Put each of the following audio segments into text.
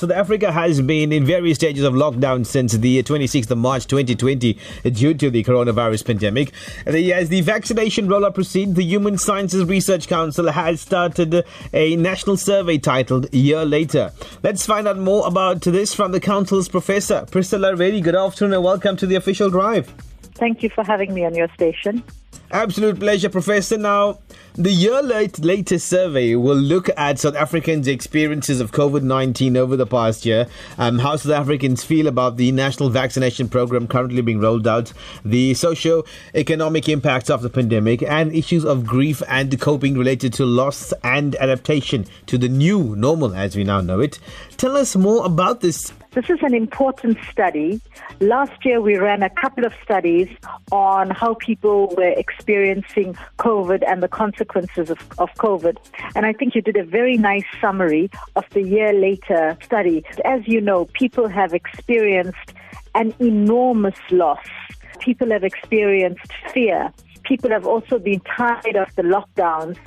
South Africa has been in various stages of lockdown since the 26th of March 2020 due to the coronavirus pandemic. As the vaccination rollout proceeds, the Human Sciences Research Council has started a national survey titled Year Later. Let's find out more about this from the Council's Professor Priscilla Reddy. Good afternoon and welcome to the official drive. Thank you for having me on your station. Absolute pleasure, Professor. Now, the year late latest survey will look at South Africans' experiences of COVID 19 over the past year, um, how South Africans feel about the national vaccination program currently being rolled out, the socio economic impacts of the pandemic, and issues of grief and coping related to loss and adaptation to the new normal as we now know it. Tell us more about this this is an important study. Last year, we ran a couple of studies on how people were experiencing COVID and the consequences of, of COVID. And I think you did a very nice summary of the year later study. As you know, people have experienced an enormous loss. People have experienced fear. People have also been tired of the lockdowns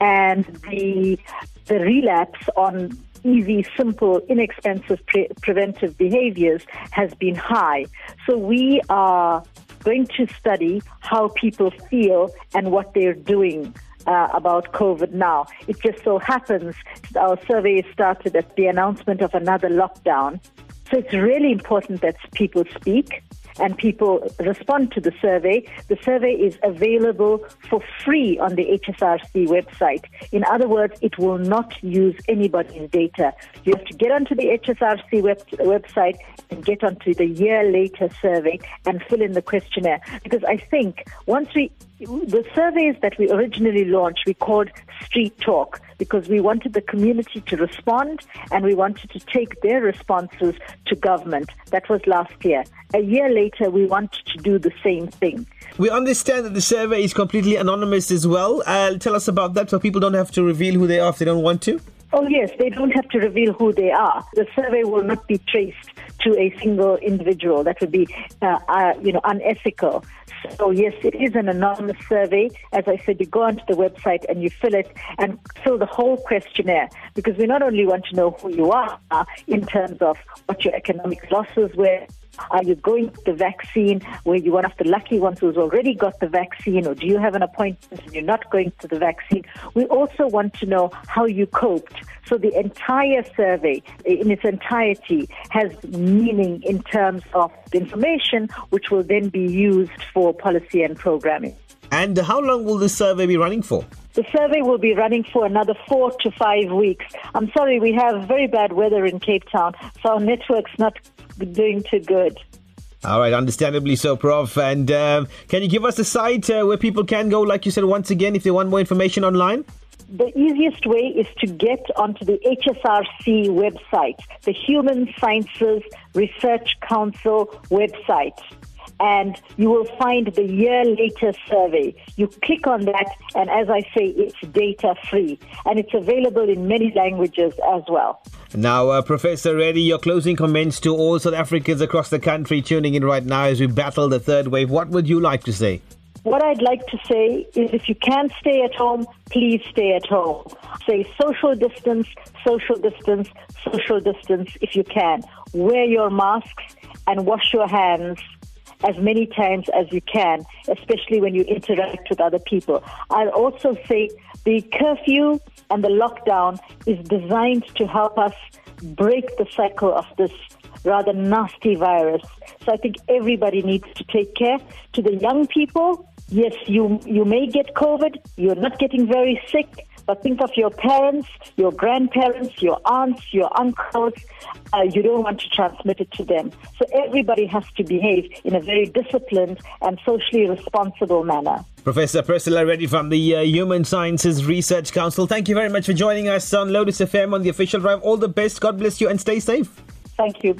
and the the relapse on easy, simple, inexpensive pre- preventive behaviors has been high. So we are going to study how people feel and what they're doing. Uh, about COVID now. It just so happens our survey started at the announcement of another lockdown. So it's really important that people speak and people respond to the survey. The survey is available for free on the HSRC website. In other words, it will not use anybody's data. You have to get onto the HSRC web- website and get onto the year later survey and fill in the questionnaire. Because I think once we the surveys that we originally launched, we called Street Talk because we wanted the community to respond and we wanted to take their responses to government. That was last year. A year later, we wanted to do the same thing. We understand that the survey is completely anonymous as well. Uh, tell us about that so people don't have to reveal who they are if they don't want to. Oh, yes, they don't have to reveal who they are. The survey will not be traced to a single individual. That would be, uh, uh, you know, unethical. So yes, it is an anonymous survey. As I said, you go onto the website and you fill it and fill the whole questionnaire because we not only want to know who you are in terms of what your economic losses were, are you going to the vaccine? Were you one of the lucky ones who's already got the vaccine, or do you have an appointment and you're not going to the vaccine? We also want to know how you coped. So the entire survey, in its entirety, has meaning in terms of the information, which will then be used for policy and programming. And how long will this survey be running for? The survey will be running for another four to five weeks. I'm sorry, we have very bad weather in Cape Town, so our network's not doing too good. All right, understandably so, Prof. And uh, can you give us a site uh, where people can go, like you said, once again, if they want more information online? The easiest way is to get onto the HSRC website, the Human Sciences Research Council website and you will find the year later survey. You click on that, and as I say, it's data free, and it's available in many languages as well. Now, uh, Professor Reddy, your closing comments to all South Africans across the country tuning in right now as we battle the third wave. What would you like to say? What I'd like to say is if you can't stay at home, please stay at home. Say social distance, social distance, social distance if you can. Wear your masks and wash your hands as many times as you can, especially when you interact with other people. I'll also say the curfew and the lockdown is designed to help us break the cycle of this rather nasty virus. So I think everybody needs to take care. To the young people, yes, you you may get COVID. You're not getting very sick. But think of your parents, your grandparents, your aunts, your uncles. Uh, you don't want to transmit it to them. So everybody has to behave in a very disciplined and socially responsible manner. Professor Priscilla Reddy from the uh, Human Sciences Research Council, thank you very much for joining us on Lotus FM on the official drive. All the best. God bless you and stay safe. Thank you.